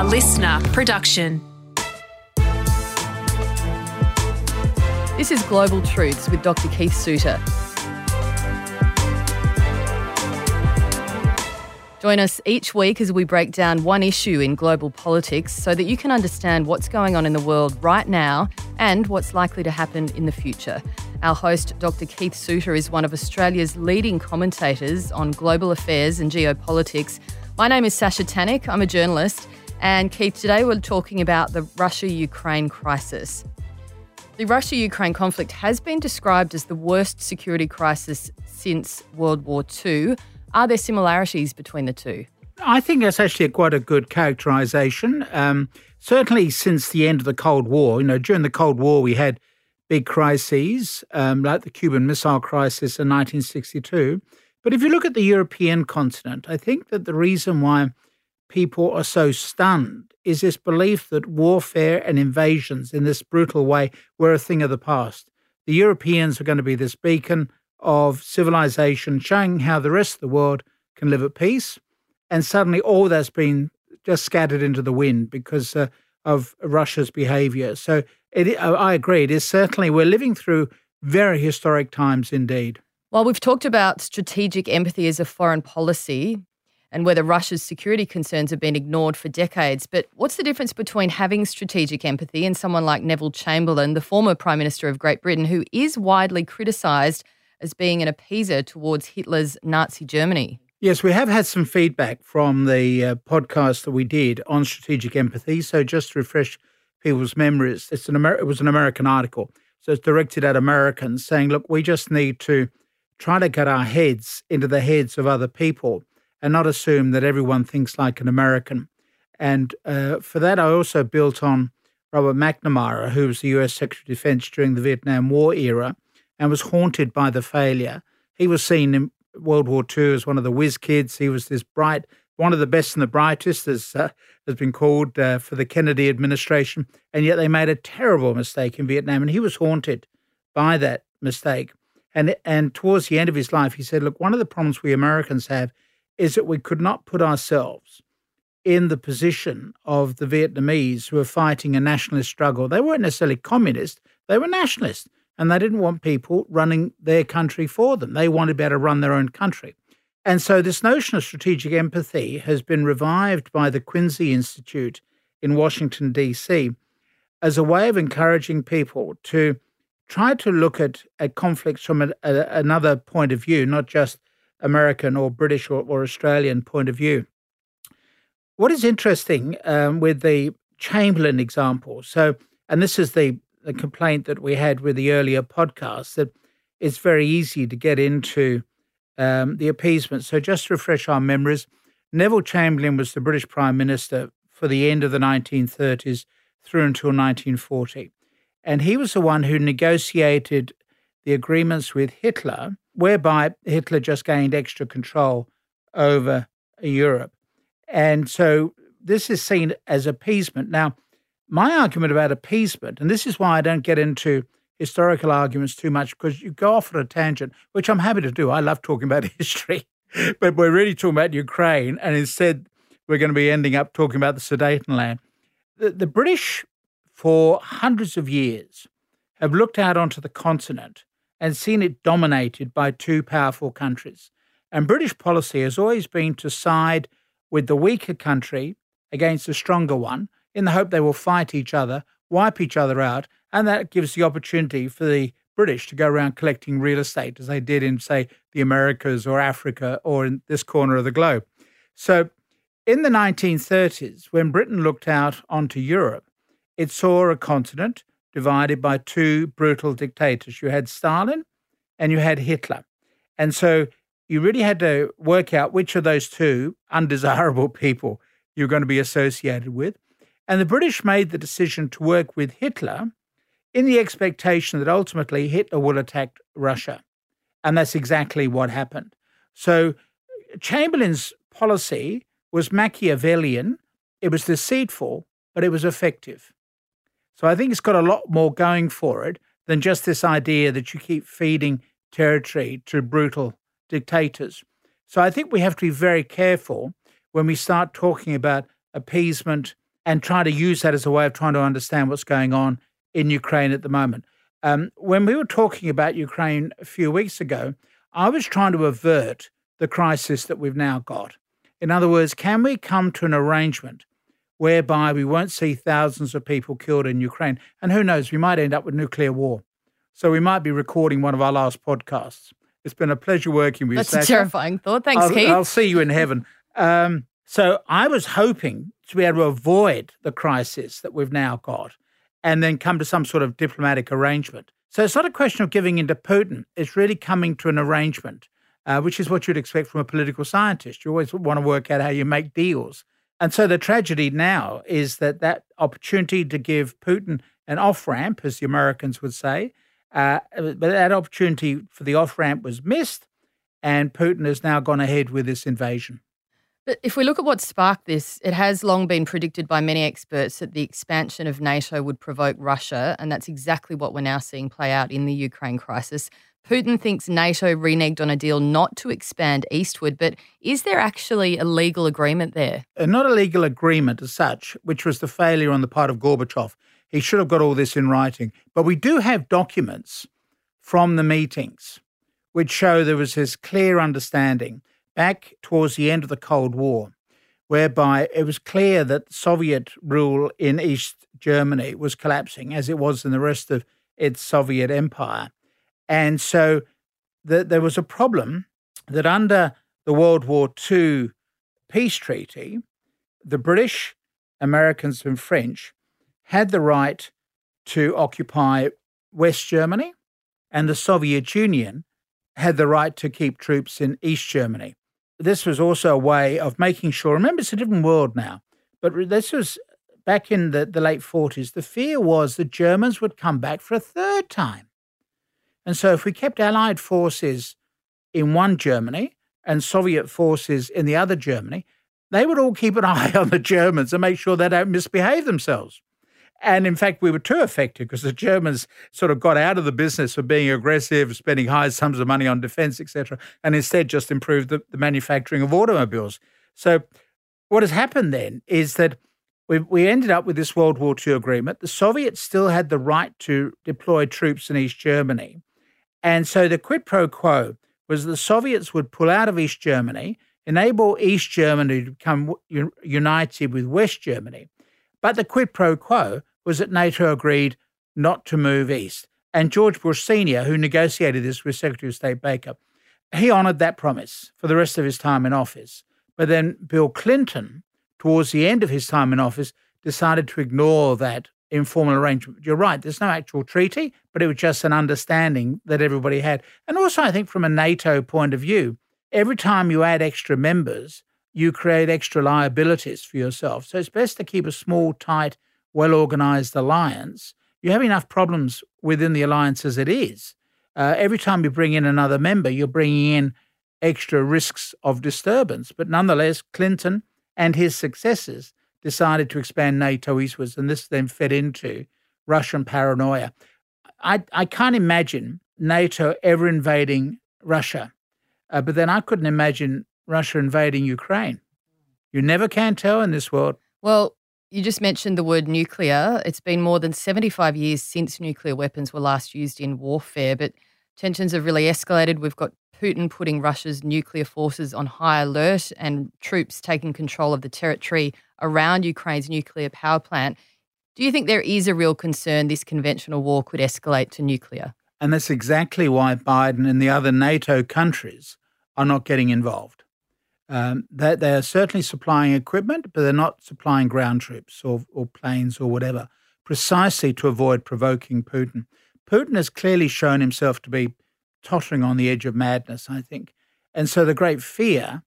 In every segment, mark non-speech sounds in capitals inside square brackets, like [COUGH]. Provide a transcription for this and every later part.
A listener production. This is Global Truths with Dr. Keith Suter. Join us each week as we break down one issue in global politics so that you can understand what's going on in the world right now and what's likely to happen in the future. Our host, Dr. Keith Suter, is one of Australia's leading commentators on global affairs and geopolitics. My name is Sasha Tanik. I'm a journalist. And Keith, today we're talking about the Russia Ukraine crisis. The Russia Ukraine conflict has been described as the worst security crisis since World War II. Are there similarities between the two? I think that's actually quite a good characterization. Um, certainly, since the end of the Cold War, you know, during the Cold War, we had big crises um, like the Cuban Missile Crisis in 1962. But if you look at the European continent, I think that the reason why people are so stunned is this belief that warfare and invasions in this brutal way were a thing of the past. The Europeans are going to be this beacon of civilization, showing how the rest of the world can live at peace. And suddenly all that's been just scattered into the wind because uh, of Russia's behavior. So it, I agree. It is certainly, we're living through very historic times indeed. Well, we've talked about strategic empathy as a foreign policy and whether Russia's security concerns have been ignored for decades. But what's the difference between having strategic empathy and someone like Neville Chamberlain, the former Prime Minister of Great Britain, who is widely criticised as being an appeaser towards Hitler's Nazi Germany. Yes, we have had some feedback from the uh, podcast that we did on strategic empathy. So just to refresh people's memories, it's an Amer- it was an American article. So it's directed at Americans saying, look, we just need to try to get our heads into the heads of other people and not assume that everyone thinks like an American. And uh, for that, I also built on Robert McNamara, who was the US Secretary of Defense during the Vietnam War era, and was haunted by the failure. He was seen in World War II as one of the whiz kids. He was this bright, one of the best and the brightest, as uh, has been called uh, for the Kennedy administration. And yet they made a terrible mistake in Vietnam, and he was haunted by that mistake. And and towards the end of his life, he said, "Look, one of the problems we Americans have is that we could not put ourselves." In the position of the Vietnamese who were fighting a nationalist struggle. They weren't necessarily communist, they were nationalists and they didn't want people running their country for them. They wanted to be able to run their own country. And so this notion of strategic empathy has been revived by the Quincy Institute in Washington, D.C., as a way of encouraging people to try to look at, at conflicts from a, a, another point of view, not just American or British or, or Australian point of view. What is interesting um, with the Chamberlain example, so, and this is the the complaint that we had with the earlier podcast that it's very easy to get into um, the appeasement. So, just to refresh our memories, Neville Chamberlain was the British Prime Minister for the end of the 1930s through until 1940. And he was the one who negotiated the agreements with Hitler, whereby Hitler just gained extra control over Europe. And so this is seen as appeasement. Now, my argument about appeasement, and this is why I don't get into historical arguments too much because you go off on a tangent, which I'm happy to do. I love talking about [LAUGHS] history, but we're really talking about Ukraine, and instead we're going to be ending up talking about the Sudetenland. The, the British, for hundreds of years, have looked out onto the continent and seen it dominated by two powerful countries. And British policy has always been to side with the weaker country against the stronger one in the hope they will fight each other, wipe each other out, and that gives the opportunity for the British to go around collecting real estate as they did in, say, the Americas or Africa or in this corner of the globe. So in the 1930s, when Britain looked out onto Europe, it saw a continent divided by two brutal dictators. You had Stalin and you had Hitler. And so you really had to work out which of those two undesirable [LAUGHS] people you're going to be associated with. And the British made the decision to work with Hitler in the expectation that ultimately Hitler will attack Russia. And that's exactly what happened. So Chamberlain's policy was Machiavellian, it was deceitful, but it was effective. So I think it's got a lot more going for it than just this idea that you keep feeding territory to brutal dictators. So I think we have to be very careful when we start talking about appeasement and try to use that as a way of trying to understand what's going on in Ukraine at the moment. Um, when we were talking about Ukraine a few weeks ago, I was trying to avert the crisis that we've now got. In other words, can we come to an arrangement whereby we won't see thousands of people killed in Ukraine? And who knows, we might end up with nuclear war. So we might be recording one of our last podcasts. It's been a pleasure working with That's you. That's a terrifying thought. Thanks, I'll, Keith. I'll see you in heaven. Um, so I was hoping to be able to avoid the crisis that we've now got and then come to some sort of diplomatic arrangement. So it's not a question of giving in to Putin. It's really coming to an arrangement, uh, which is what you'd expect from a political scientist. You always want to work out how you make deals. And so the tragedy now is that that opportunity to give Putin an off ramp, as the Americans would say, uh, but that opportunity for the off ramp was missed, and Putin has now gone ahead with this invasion. But if we look at what sparked this, it has long been predicted by many experts that the expansion of NATO would provoke Russia, and that's exactly what we're now seeing play out in the Ukraine crisis. Putin thinks NATO reneged on a deal not to expand eastward, but is there actually a legal agreement there? Uh, not a legal agreement as such, which was the failure on the part of Gorbachev. He should have got all this in writing. But we do have documents from the meetings which show there was this clear understanding back towards the end of the Cold War, whereby it was clear that Soviet rule in East Germany was collapsing, as it was in the rest of its Soviet empire. And so the, there was a problem that under the World War II peace treaty, the British, Americans, and French had the right to occupy West Germany, and the Soviet Union had the right to keep troops in East Germany this was also a way of making sure. Remember, it's a different world now, but this was back in the, the late 40s. The fear was the Germans would come back for a third time. And so, if we kept Allied forces in one Germany and Soviet forces in the other Germany, they would all keep an [LAUGHS] eye on the Germans and make sure they don't misbehave themselves. And in fact, we were too effective because the Germans sort of got out of the business of being aggressive, spending high sums of money on defense, etc., and instead just improved the, the, manufacturing of automobiles. So, what has happened then is that we, we ended up with this World War II agreement. The Soviets still had the right to deploy troops in East Germany. And so the quid pro quo was the Soviets would pull out of East Germany, enable East Germany to become united with West Germany. But the quid pro quo was that NATO agreed not to move east. And George Bush Sr., who negotiated this with Secretary of State Baker, he honoured that promise for the rest of his time in office. But then Bill Clinton, towards the end of his time in office, decided to ignore that informal arrangement. You're right, there's no actual treaty, but it was just an understanding that everybody had. And also, I think from a NATO point of view, every time you add extra members, you create extra liabilities for yourself. So it's best to keep a small, tight well organized alliance, you have enough problems within the alliance as it is. Uh, every time you bring in another member, you're bringing in extra risks of disturbance. But nonetheless, Clinton and his successors decided to expand NATO eastwards, and this then fed into Russian paranoia. I, I can't imagine NATO ever invading Russia, uh, but then I couldn't imagine Russia invading Ukraine. You never can tell in this world. Well, you just mentioned the word nuclear. It's been more than 75 years since nuclear weapons were last used in warfare, but tensions have really escalated. We've got Putin putting Russia's nuclear forces on high alert and troops taking control of the territory around Ukraine's nuclear power plant. Do you think there is a real concern this conventional war could escalate to nuclear? And that's exactly why Biden and the other NATO countries are not getting involved. Um, they, they are certainly supplying equipment, but they're not supplying ground troops or, or planes or whatever, precisely to avoid provoking Putin. Putin has clearly shown himself to be tottering on the edge of madness, I think. And so the great fear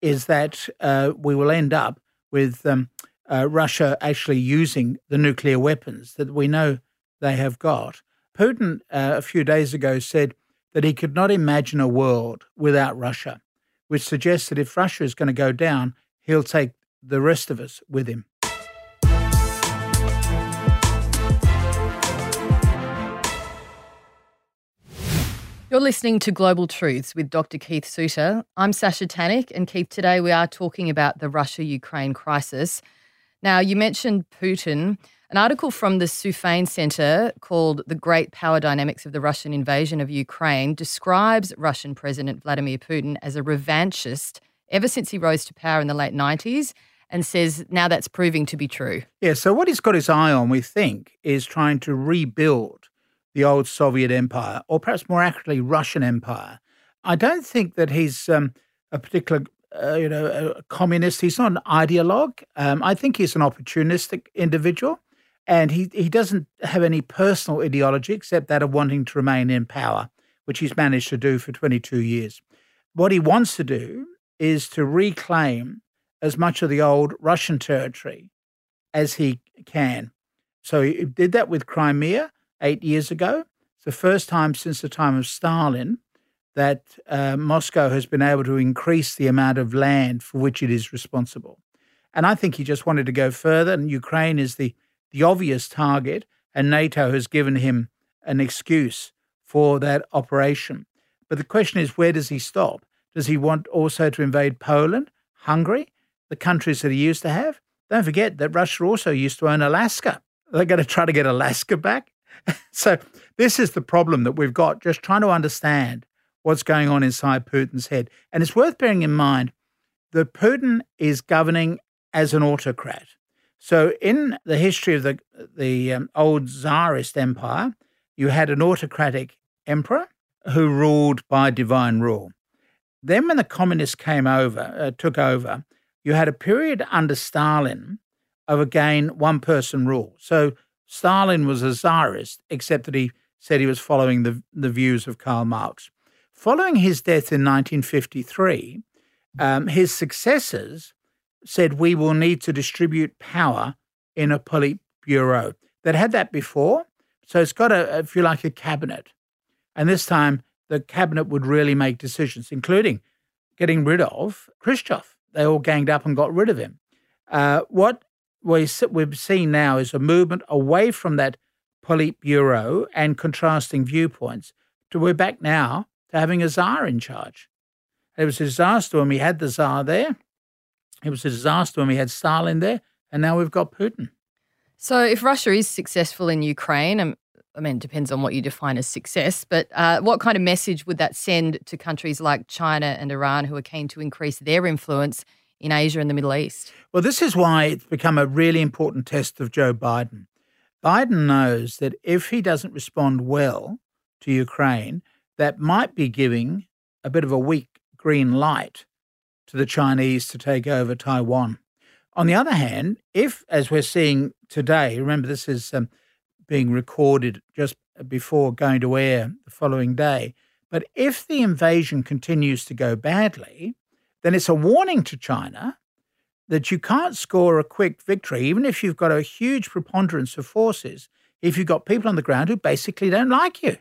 is that uh, we will end up with um, uh, Russia actually using the nuclear weapons that we know they have got. Putin, uh, a few days ago, said that he could not imagine a world without Russia which suggests that if Russia is going to go down, he'll take the rest of us with him. You're listening to Global Truths with Dr. Keith Suter. I'm Sasha Tanik, and Keith, today we are talking about the Russia Ukraine crisis. Now, you mentioned Putin. An article from the Soufan Center called The Great Power Dynamics of the Russian Invasion of Ukraine describes Russian President Vladimir Putin as a revanchist ever since he rose to power in the late 90s and says now that's proving to be true. Yeah, so what he's got his eye on, we think, is trying to rebuild the old Soviet Empire, or perhaps more accurately, Russian Empire. I don't think that he's um, a particular, uh, you know, communist. He's not an ideologue. Um, I think he's an opportunistic individual. And he, he doesn't have any personal ideology except that of wanting to remain in power, which he's managed to do for 22 years. What he wants to do is to reclaim as much of the old Russian territory as he can. So he did that with Crimea eight years ago. It's the first time since the time of Stalin that uh, Moscow has been able to increase the amount of land for which it is responsible. And I think he just wanted to go further, and Ukraine is the the obvious target, and NATO has given him an excuse for that operation. But the question is, where does he stop? Does he want also to invade Poland, Hungary, the countries that he used to have? Don't forget that Russia also used to own Alaska. They're going to try to get Alaska back. [LAUGHS] so, this is the problem that we've got, just trying to understand what's going on inside Putin's head. And it's worth bearing in mind that Putin is governing as an autocrat. So, in the history of the the um, old Tsarist empire, you had an autocratic emperor who ruled by divine rule. Then, when the communists came over, uh, took over, you had a period under Stalin of again one person rule. So, Stalin was a Tsarist, except that he said he was following the, the views of Karl Marx. Following his death in 1953, um, his successors said we will need to distribute power in a Politburo. They'd had that before, so it's got a, if you like, a cabinet. And this time, the cabinet would really make decisions, including getting rid of Khrushchev. They all ganged up and got rid of him. Uh, what we, we've seen now is a movement away from that Politburo and contrasting viewpoints to we're back now to having a czar in charge. It was a disaster when we had the czar there. It was a disaster when we had Stalin there, and now we've got Putin. So, if Russia is successful in Ukraine, um, I mean, it depends on what you define as success, but uh, what kind of message would that send to countries like China and Iran who are keen to increase their influence in Asia and the Middle East? Well, this is why it's become a really important test of Joe Biden. Biden knows that if he doesn't respond well to Ukraine, that might be giving a bit of a weak green light to the Chinese to take over Taiwan. On the other hand, if, as we're seeing today, remember this is um, being recorded just before going to air the following day, but if the invasion continues to go badly, then it's a warning to China that you can't score a quick victory, even if you've got a huge preponderance of forces, if you've got people on the ground who basically don't like you.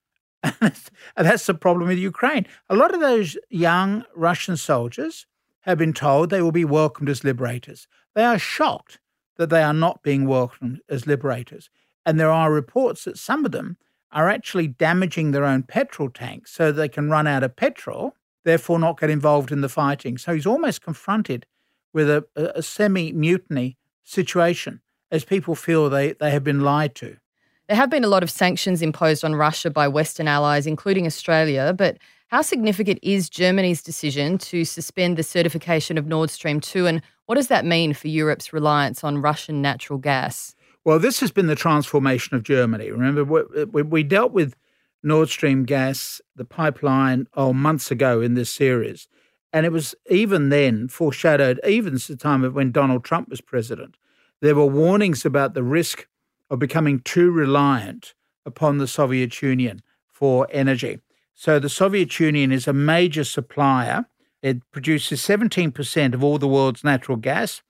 [LAUGHS] and that's the problem with Ukraine. A lot of those young Russian soldiers have been told they will be welcomed as liberators. They are shocked that they are not being welcomed as liberators. And there are reports that some of them are actually damaging their own petrol tanks so they can run out of petrol, therefore not get involved in the fighting. So he's almost confronted with a, a semi mutiny situation as people feel they, they have been lied to. There have been a lot of sanctions imposed on Russia by Western allies, including Australia, but how significant is Germany's decision to suspend the certification of Nord Stream 2, and what does that mean for Europe's reliance on Russian natural gas? Well, this has been the transformation of Germany. Remember, we, we dealt with Nord Stream gas, the pipeline, oh, months ago in this series. And it was even then foreshadowed, even at the time of when Donald Trump was president. There were warnings about the risk of becoming too reliant upon the Soviet Union for energy. So the Soviet Union is a major supplier. It produces 17% of all the world's natural gas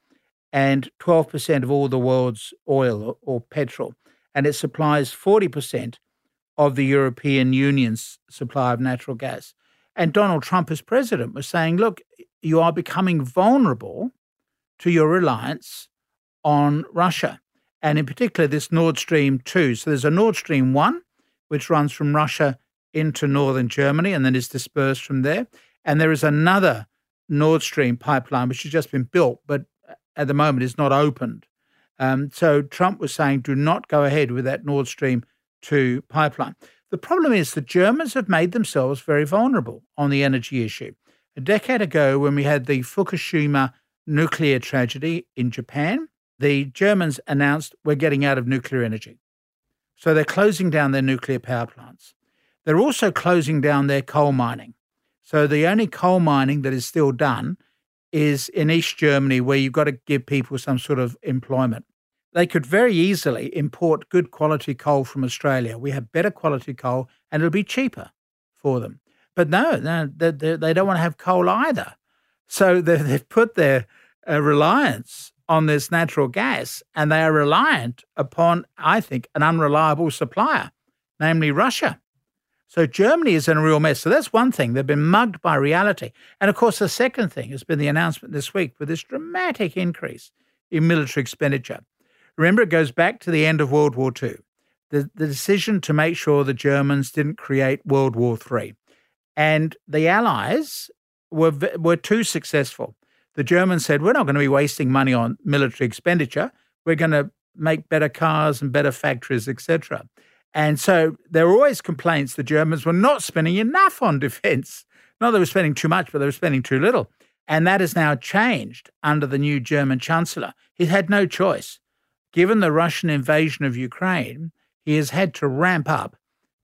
and 12% of all the world's oil or petrol. And it supplies 40% of the European Union's supply of natural gas. And Donald Trump, as president, was saying, look, you are becoming vulnerable to your reliance on Russia and in particular this Nord Stream 2. So there's a Nord Stream 1, which runs from Russia into northern Germany and then is dispersed from there. And there is another Nord Stream pipeline, which has just been built, but at the moment is not opened. Um, so Trump was saying, do not go ahead with that Nord Stream 2 pipeline. The problem is the Germans have made themselves very vulnerable on the energy issue. A decade ago, when we had the Fukushima nuclear tragedy in Japan, the Germans announced we're getting out of nuclear energy. So they're closing down their nuclear power plants. They're also closing down their coal mining. So the only coal mining that is still done is in East Germany, where you've got to give people some sort of employment. They could very easily import good quality coal from Australia. We have better quality coal and it'll be cheaper for them. But no, no they, they don't want to have coal either. So [LAUGHS] they've put their uh, reliance on this natural gas and they are reliant upon, I think, an unreliable supplier, namely Russia. So Germany is in a real mess. So that's one thing. They've been mugged by reality. And of course, the second thing has been the announcement this week with this dramatic increase in military expenditure. Remember, it goes back to the end of World War II. The, the decision to make sure the Germans didn't create World War III. And the Allies were, were too successful. The Germans said, we're not going to be wasting money on military expenditure. We're going to make better cars and better factories, etc. And so there were always complaints the Germans were not spending enough on defense. Not they were spending too much, but they were spending too little. And that has now changed under the new German Chancellor. He had no choice. Given the Russian invasion of Ukraine, he has had to ramp up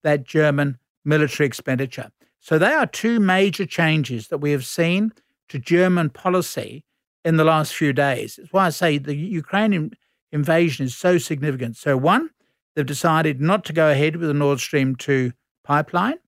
that German military expenditure. So they are two major changes that we have seen to German policy in the last few days. That's why I say the Ukrainian invasion is so significant. So, one, they've decided not to go ahead with the Nord Stream 2 pipeline.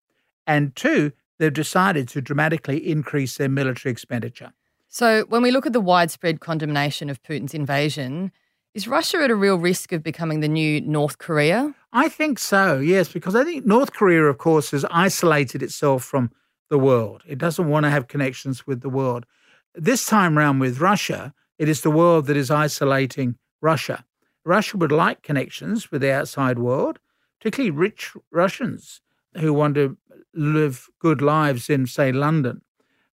And two, they've decided to dramatically increase their military expenditure. So, when we look at the widespread condemnation of Putin's invasion, is Russia at a real risk of becoming the new North Korea? I think so, yes, because I think North Korea, of course, has isolated itself from the world. It doesn't want to have connections with the world. This time round with Russia, it is the world that is isolating Russia. Russia would like connections with the outside world, particularly rich Russians who want to live good lives in, say, London,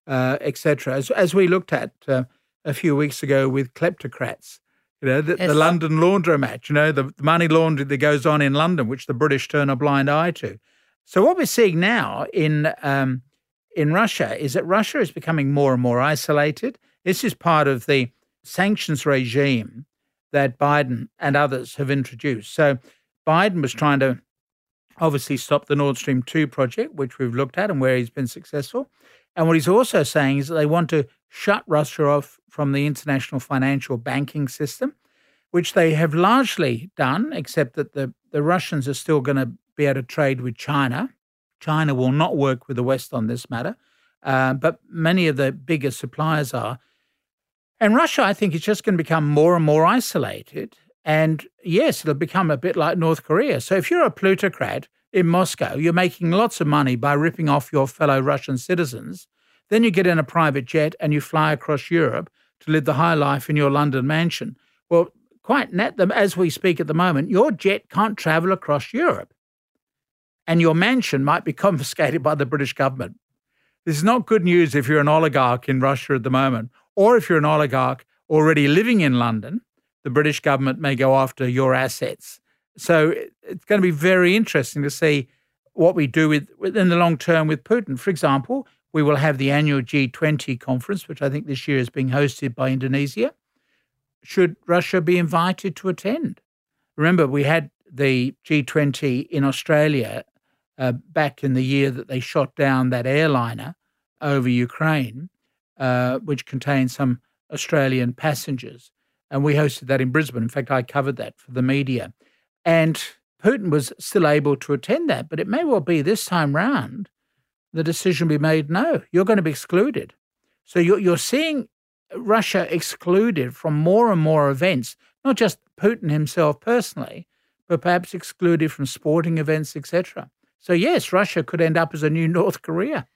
uh, etc. As, as we looked at uh, a few weeks ago with kleptocrats, you know, the, yes. the London laundromat, you know, the money laundering that goes on in London, which the British turn a blind eye to. So what we're seeing now in um, in Russia is that Russia is becoming more and more isolated. This is part of the sanctions regime that Biden and others have introduced. So Biden was trying to obviously stop the Nord Stream 2 project, which we've looked at and where he's been successful. And what he's also saying is that they want to shut Russia off from the international financial banking system, which they have largely done, except that the, the Russians are still going to be able to trade with China. China will not work with the West on this matter, uh, but many of the bigger suppliers are. And Russia, I think, is just going to become more and more isolated. And yes, it'll become a bit like North Korea. So if you're a plutocrat in Moscow, you're making lots of money by ripping off your fellow Russian citizens. Then you get in a private jet and you fly across Europe to live the high life in your London mansion. Well, quite net them as we speak at the moment, your jet can't travel across Europe. And your mansion might be [LAUGHS] confiscated by the British government. This is not good news if you're an oligarch in Russia at the moment, or if you're an oligarch already living in London, the British government may go after your assets. So it's going to be very interesting to see what we do with in the long term with Putin. For example, we will have the annual G20 conference, which I think this year is being hosted by Indonesia. Should Russia be invited to attend? Remember, we had the G20 in Australia uh, back in the year that they shot down that airliner over Ukraine, uh, which contained some Australian passengers. And we hosted that in Brisbane. In fact, I covered that for the media. And Putin was still able to attend that, but it may well be this time round the decision be made no, you're going to be excluded. So you're, you're seeing Russia excluded from more and more events, not just Putin himself personally, but perhaps excluded from sporting events, etc. So, yes, Russia could end up as a new [LAUGHS] North Korea.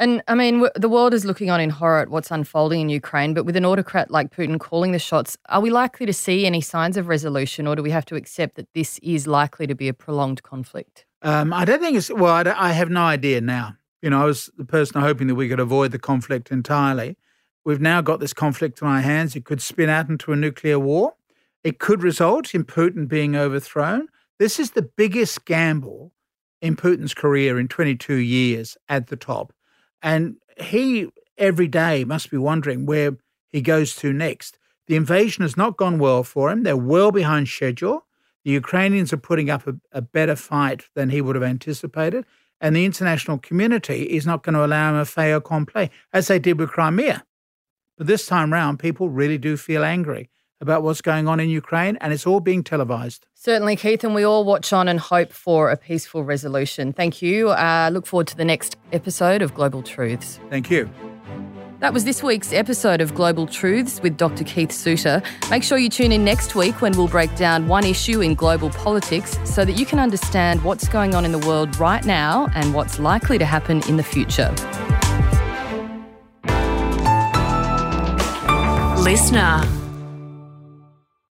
And I mean, the world is looking on in horror at what's unfolding in Ukraine, but with an autocrat like Putin calling the shots, are we likely to see any signs of resolution, or do we have to accept that this is likely to be a prolonged conflict? Um, I don't think it's, well, I, I, have no idea now. You know, I was the person hoping that we could avoid the conflict entirely. We've now got this conflict in our hands. It could spin out into a nuclear war. It could result in Putin being overthrown. This is the biggest gamble in Putin's career in 22 years at the top. And he every day must be wondering where he goes to next. The invasion has not gone well for him. They're well behind schedule. The Ukrainians are putting up a, a better fight than he would have anticipated. And the international community is not going to allow him a fait accompli, as they did with Crimea. But this time round, people really do feel angry about what's going on in Ukraine, and it's all being televised. Certainly, Keith, and we all watch on and hope for a peaceful resolution. Thank you. Uh, look forward to the next episode of Global Truths. Thank you. That was this week's episode of Global Truths with Dr. Keith Suter. Make sure you tune in next week when we'll break down one issue in global politics so that you can understand what's going on in the world right now and what's likely to happen in the future. Listener.